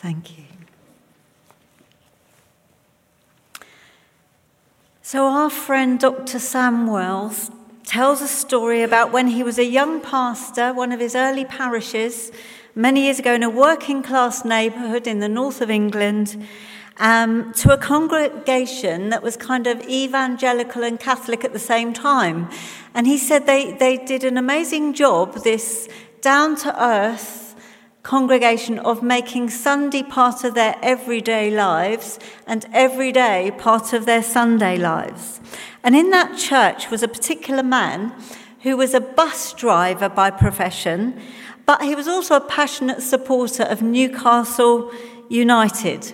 Thank you. So, our friend Dr. Sam Wells tells a story about when he was a young pastor, one of his early parishes, many years ago in a working class neighbourhood in the north of England, um, to a congregation that was kind of evangelical and Catholic at the same time. And he said they, they did an amazing job, this down to earth congregation of making Sunday part of their everyday lives and every day part of their Sunday lives. And in that church was a particular man who was a bus driver by profession, but he was also a passionate supporter of Newcastle United,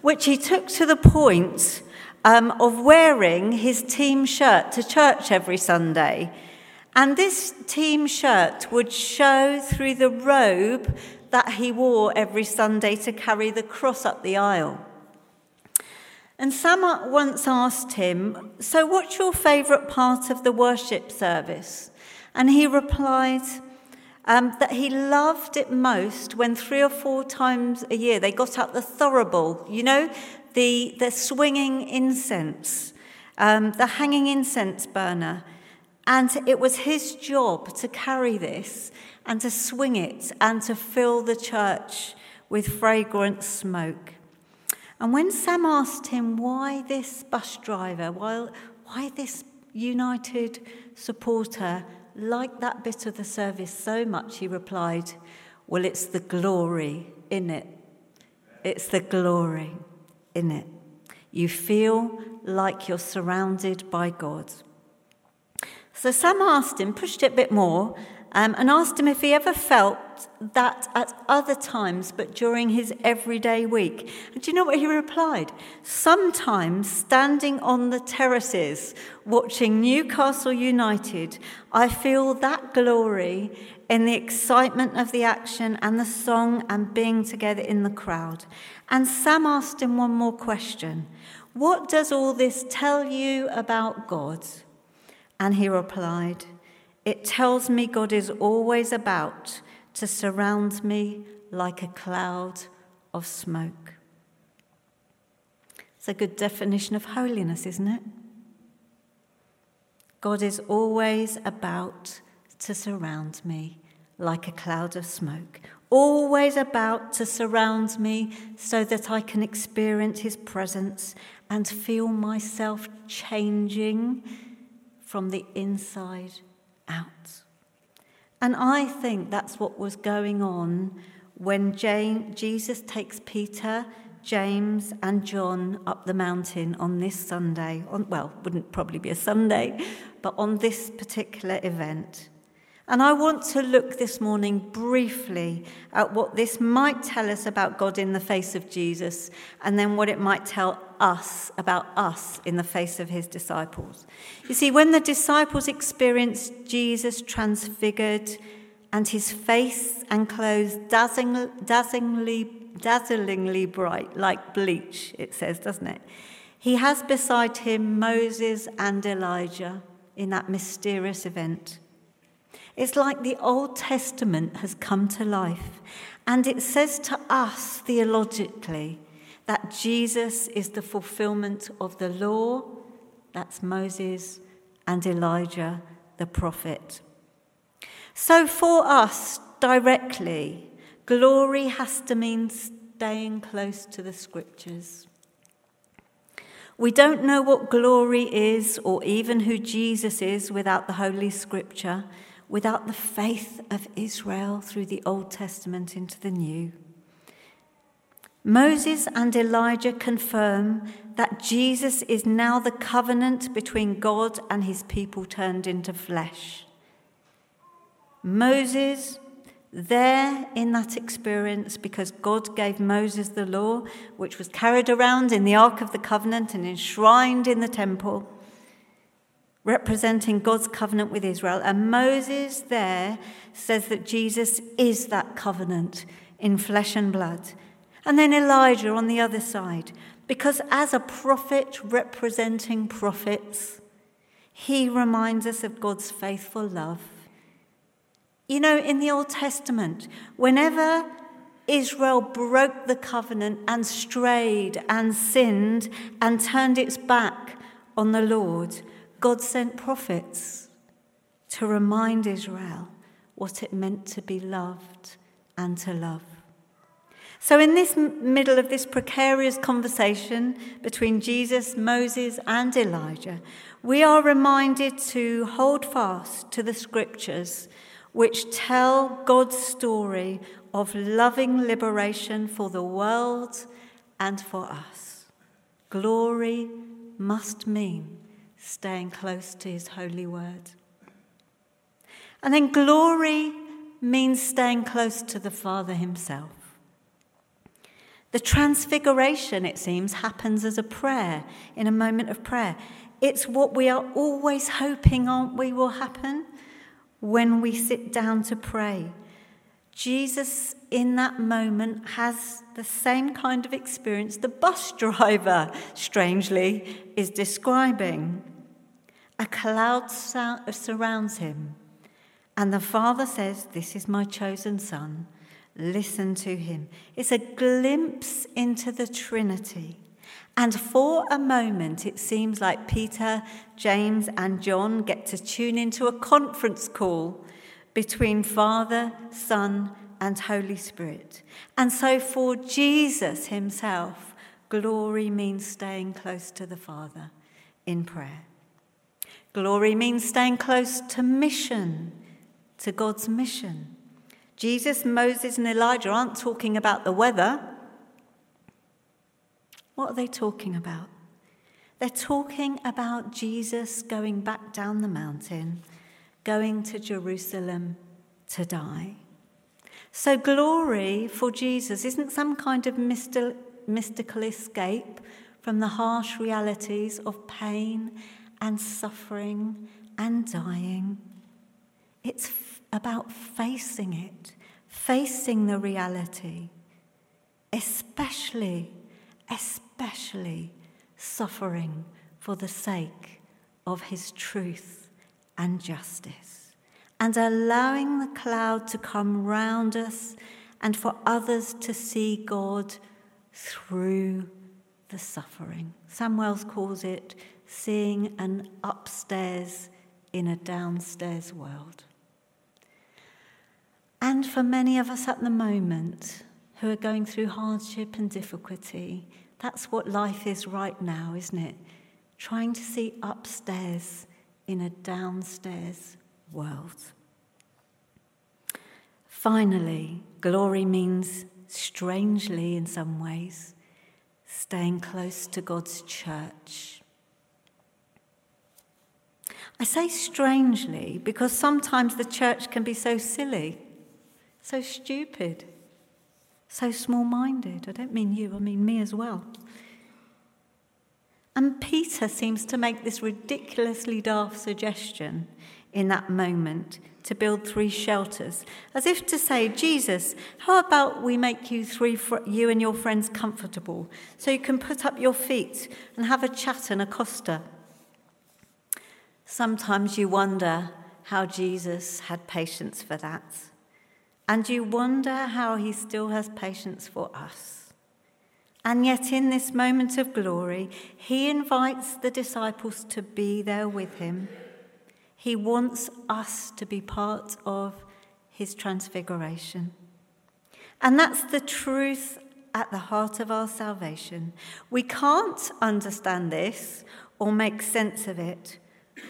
which he took to the point um, of wearing his team shirt to church every Sunday. And this team shirt would show through the robe that he wore every Sunday to carry the cross up the aisle. And Sam once asked him, So, what's your favourite part of the worship service? And he replied um, that he loved it most when three or four times a year they got out the thurible, you know, the, the swinging incense, um, the hanging incense burner. And it was his job to carry this and to swing it and to fill the church with fragrant smoke. And when Sam asked him why this bus driver, why, why this United supporter liked that bit of the service so much, he replied, Well, it's the glory in it. It's the glory in it. You feel like you're surrounded by God. So Sam asked him, pushed it a bit more, um, and asked him if he ever felt that at other times, but during his everyday week. And do you know what he replied? Sometimes standing on the terraces watching Newcastle United, I feel that glory in the excitement of the action and the song and being together in the crowd. And Sam asked him one more question What does all this tell you about God? And he replied, it tells me God is always about to surround me like a cloud of smoke. It's a good definition of holiness, isn't it? God is always about to surround me like a cloud of smoke, always about to surround me so that I can experience his presence and feel myself changing from the inside out. And I think that's what was going on when James, Jesus takes Peter, James, and John up the mountain on this Sunday. On, well, wouldn't probably be a Sunday, but on this particular event. And I want to look this morning briefly at what this might tell us about God in the face of Jesus, and then what it might tell us about us in the face of his disciples. You see, when the disciples experienced Jesus transfigured and his face and clothes dazzling, dazzlingly, dazzlingly bright, like bleach, it says, doesn't it? He has beside him Moses and Elijah in that mysterious event. It's like the Old Testament has come to life, and it says to us theologically that Jesus is the fulfillment of the law, that's Moses, and Elijah, the prophet. So for us, directly, glory has to mean staying close to the scriptures. We don't know what glory is or even who Jesus is without the Holy Scripture without the faith of Israel through the Old Testament into the New. Moses and Elijah confirm that Jesus is now the covenant between God and his people turned into flesh. Moses, there in that experience, because God gave Moses the law, which was carried around in the Ark of the Covenant and enshrined in the temple, representing God's covenant with Israel. And Moses there says that Jesus is that covenant in flesh and blood. And then Elijah on the other side, because as a prophet representing prophets, he reminds us of God's faithful love. You know, in the Old Testament, whenever Israel broke the covenant and strayed and sinned and turned its back on the Lord, God sent prophets to remind Israel what it meant to be loved and to love. So, in this middle of this precarious conversation between Jesus, Moses, and Elijah, we are reminded to hold fast to the scriptures which tell God's story of loving liberation for the world and for us. Glory must mean staying close to his holy word. And then glory means staying close to the Father himself. The transfiguration, it seems, happens as a prayer, in a moment of prayer. It's what we are always hoping, aren't we, will happen when we sit down to pray. Jesus, in that moment, has the same kind of experience the bus driver, strangely, is describing. A cloud surrounds him, and the Father says, This is my chosen Son Listen to him. It's a glimpse into the Trinity. And for a moment, it seems like Peter, James, and John get to tune into a conference call between Father, Son, and Holy Spirit. And so for Jesus himself, glory means staying close to the Father in prayer. Glory means staying close to mission, to God's mission. Jesus, Moses, and Elijah aren't talking about the weather. What are they talking about? They're talking about Jesus going back down the mountain, going to Jerusalem to die. So, glory for Jesus isn't some kind of mystical escape from the harsh realities of pain and suffering and dying. It's about facing it, facing the reality, especially, especially suffering for the sake of his truth and justice, and allowing the cloud to come round us and for others to see God through the suffering. Sam Wells calls it seeing an upstairs in a downstairs world. And for many of us at the moment who are going through hardship and difficulty, that's what life is right now, isn't it? Trying to see upstairs in a downstairs world. Finally, glory means, strangely in some ways, staying close to God's church. I say strangely because sometimes the church can be so silly so stupid, so small minded. I don't mean you, I mean me as well. And Peter seems to make this ridiculously daft suggestion in that moment to build three shelters, as if to say, Jesus, how about we make you three, you and your friends comfortable, so you can put up your feet and have a chat and a costa. Sometimes you wonder how Jesus had patience for that. And you wonder how he still has patience for us. And yet, in this moment of glory, he invites the disciples to be there with him. He wants us to be part of his transfiguration. And that's the truth at the heart of our salvation. We can't understand this or make sense of it,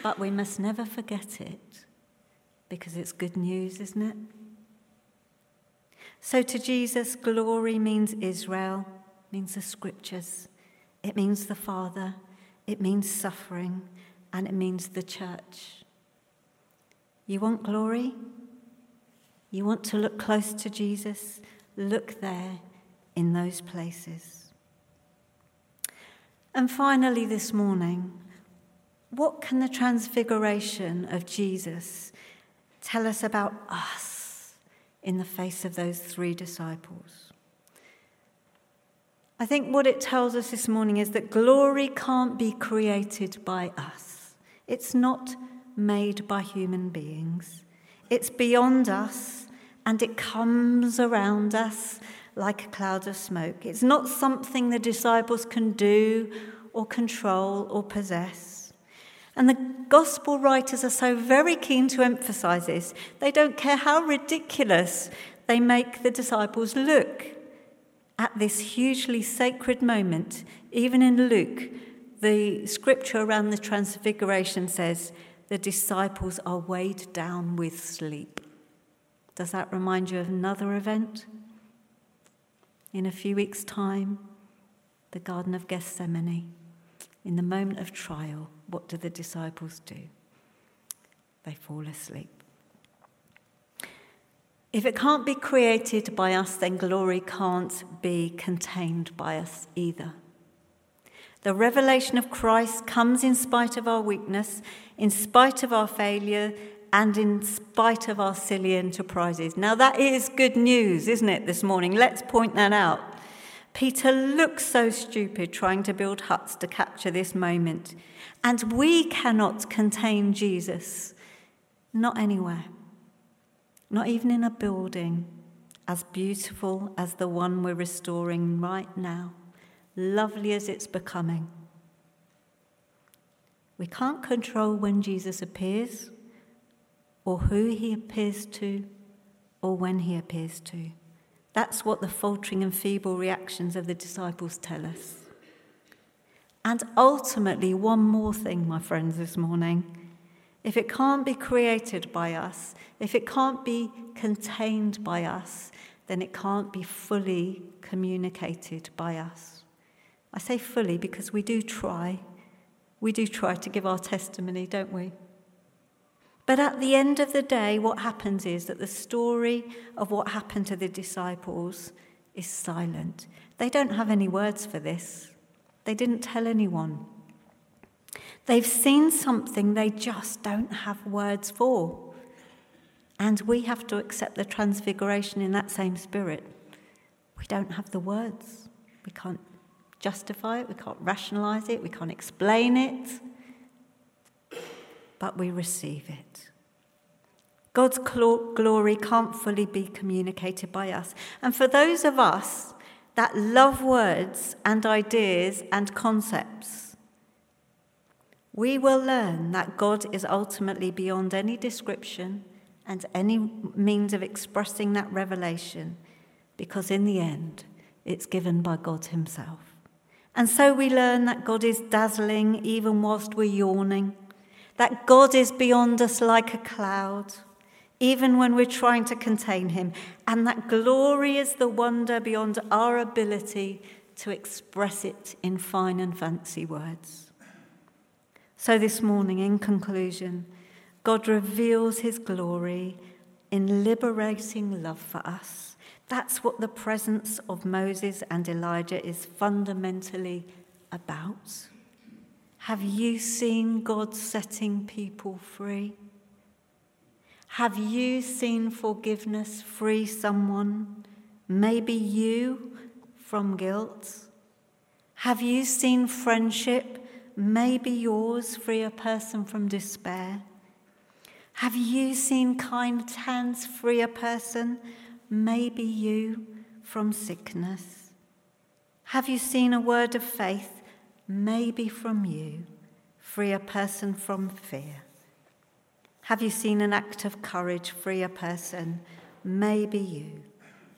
but we must never forget it because it's good news, isn't it? So to Jesus, glory means Israel, means the scriptures, it means the Father, it means suffering, and it means the church. You want glory? You want to look close to Jesus? Look there in those places. And finally, this morning, what can the transfiguration of Jesus tell us about us? In the face of those three disciples. I think what it tells us this morning is that glory can't be created by us. It's not made by human beings. It's beyond us and it comes around us like a cloud of smoke. It's not something the disciples can do or control or possess. And the gospel writers are so very keen to emphasize this. They don't care how ridiculous they make the disciples look at this hugely sacred moment. Even in Luke, the scripture around the transfiguration says the disciples are weighed down with sleep. Does that remind you of another event? In a few weeks' time, the Garden of Gethsemane. In the moment of trial, what do the disciples do? They fall asleep. If it can't be created by us, then glory can't be contained by us either. The revelation of Christ comes in spite of our weakness, in spite of our failure, and in spite of our silly enterprises. Now, that is good news, isn't it, this morning? Let's point that out. Peter looks so stupid trying to build huts to capture this moment. And we cannot contain Jesus, not anywhere, not even in a building as beautiful as the one we're restoring right now lovely as it's becoming. We can't control when Jesus appears, or who he appears to, or when he appears to. That's what the faltering and feeble reactions of the disciples tell us. And ultimately, one more thing, my friends, this morning. If it can't be created by us, if it can't be contained by us, then it can't be fully communicated by us. I say fully because we do try. We do try to give our testimony, don't we? But at the end of the day, what happens is that the story of what happened to the disciples is silent. They don't have any words for this, they didn't tell anyone. They've seen something they just don't have words for. And we have to accept the transfiguration in that same spirit. We don't have the words. We can't justify it, we can't rationalize it, we can't explain it, but we receive it. God's glory can't fully be communicated by us. And for those of us that love words and ideas and concepts, we will learn that God is ultimately beyond any description and any means of expressing that revelation, because in the end, it's given by God Himself. And so we learn that God is dazzling even whilst we're yawning, that God is beyond us like a cloud, even when we're trying to contain Him, and that glory is the wonder beyond our ability to express it in fine and fancy words. So this morning, in conclusion, God reveals His glory in liberating love for us that's what the presence of Moses and Elijah is fundamentally about. Have you seen God setting people free? Have you seen forgiveness free someone, maybe you, from guilt? Have you seen friendship, maybe yours, free a person from despair? Have you seen kind hands free a person maybe you from sickness? Have you seen a word of faith, maybe from you, free a person from fear? Have you seen an act of courage free a person, maybe you,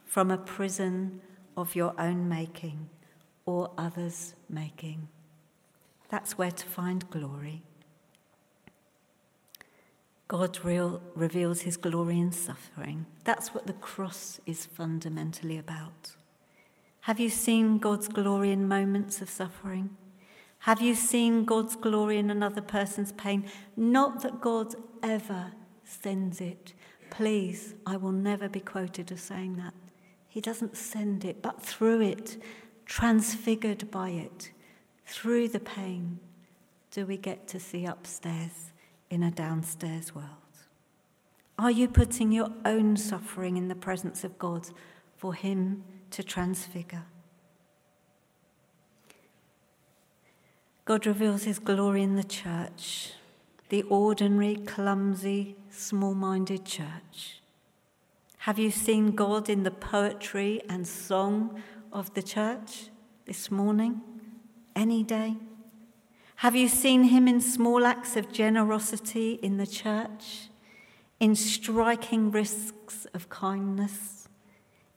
from a prison of your own making or others' making? That's where to find glory. God real, reveals his glory in suffering. That's what the cross is fundamentally about. Have you seen God's glory in moments of suffering? Have you seen God's glory in another person's pain? Not that God ever sends it. Please, I will never be quoted as saying that. He doesn't send it, but through it, transfigured by it, through the pain, do we get to see upstairs in a downstairs world? Are you putting your own suffering in the presence of God for Him to transfigure? God reveals His glory in the church, the ordinary, clumsy, small minded church. Have you seen God in the poetry and song of the church this morning? Any day? Have you seen him in small acts of generosity in the church, in striking risks of kindness,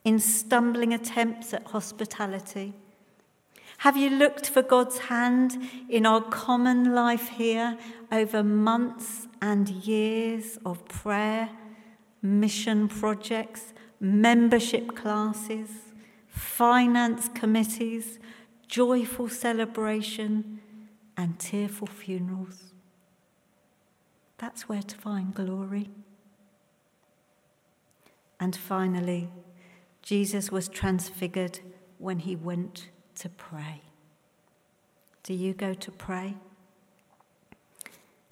in stumbling attempts at hospitality? Have you looked for God's hand in our common life here over months and years of prayer, mission projects, membership classes, finance committees, joyful celebration, and tearful funerals? That's where to find glory. And finally, Jesus was transfigured when he went to pray. Do you go to pray?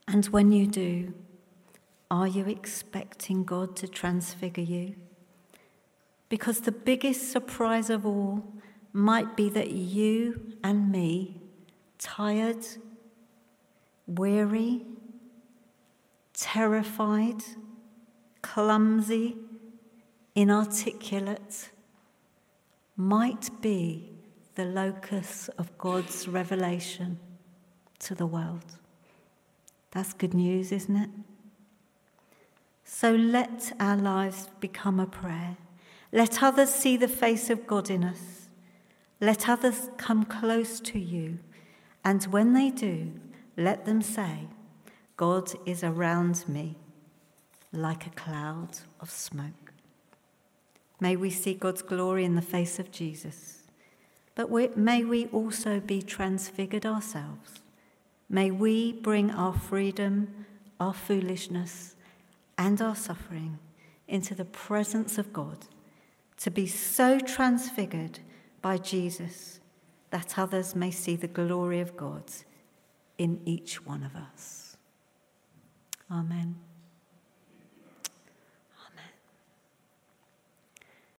And when you do, are you expecting God to transfigure you? Because the biggest surprise of all might be that you and me, tired, weary, terrified, clumsy, inarticulate, might be the locus of God's revelation to the world. That's good news, isn't it? So let our lives become a prayer. Let others see the face of God in us. Let others come close to you. And when they do, let them say, God is around me like a cloud of smoke. May we see God's glory in the face of Jesus. But we, may we also be transfigured ourselves. May we bring our freedom, our foolishness, and our suffering into the presence of God to be so transfigured by Jesus that others may see the glory of God in each one of us. Amen.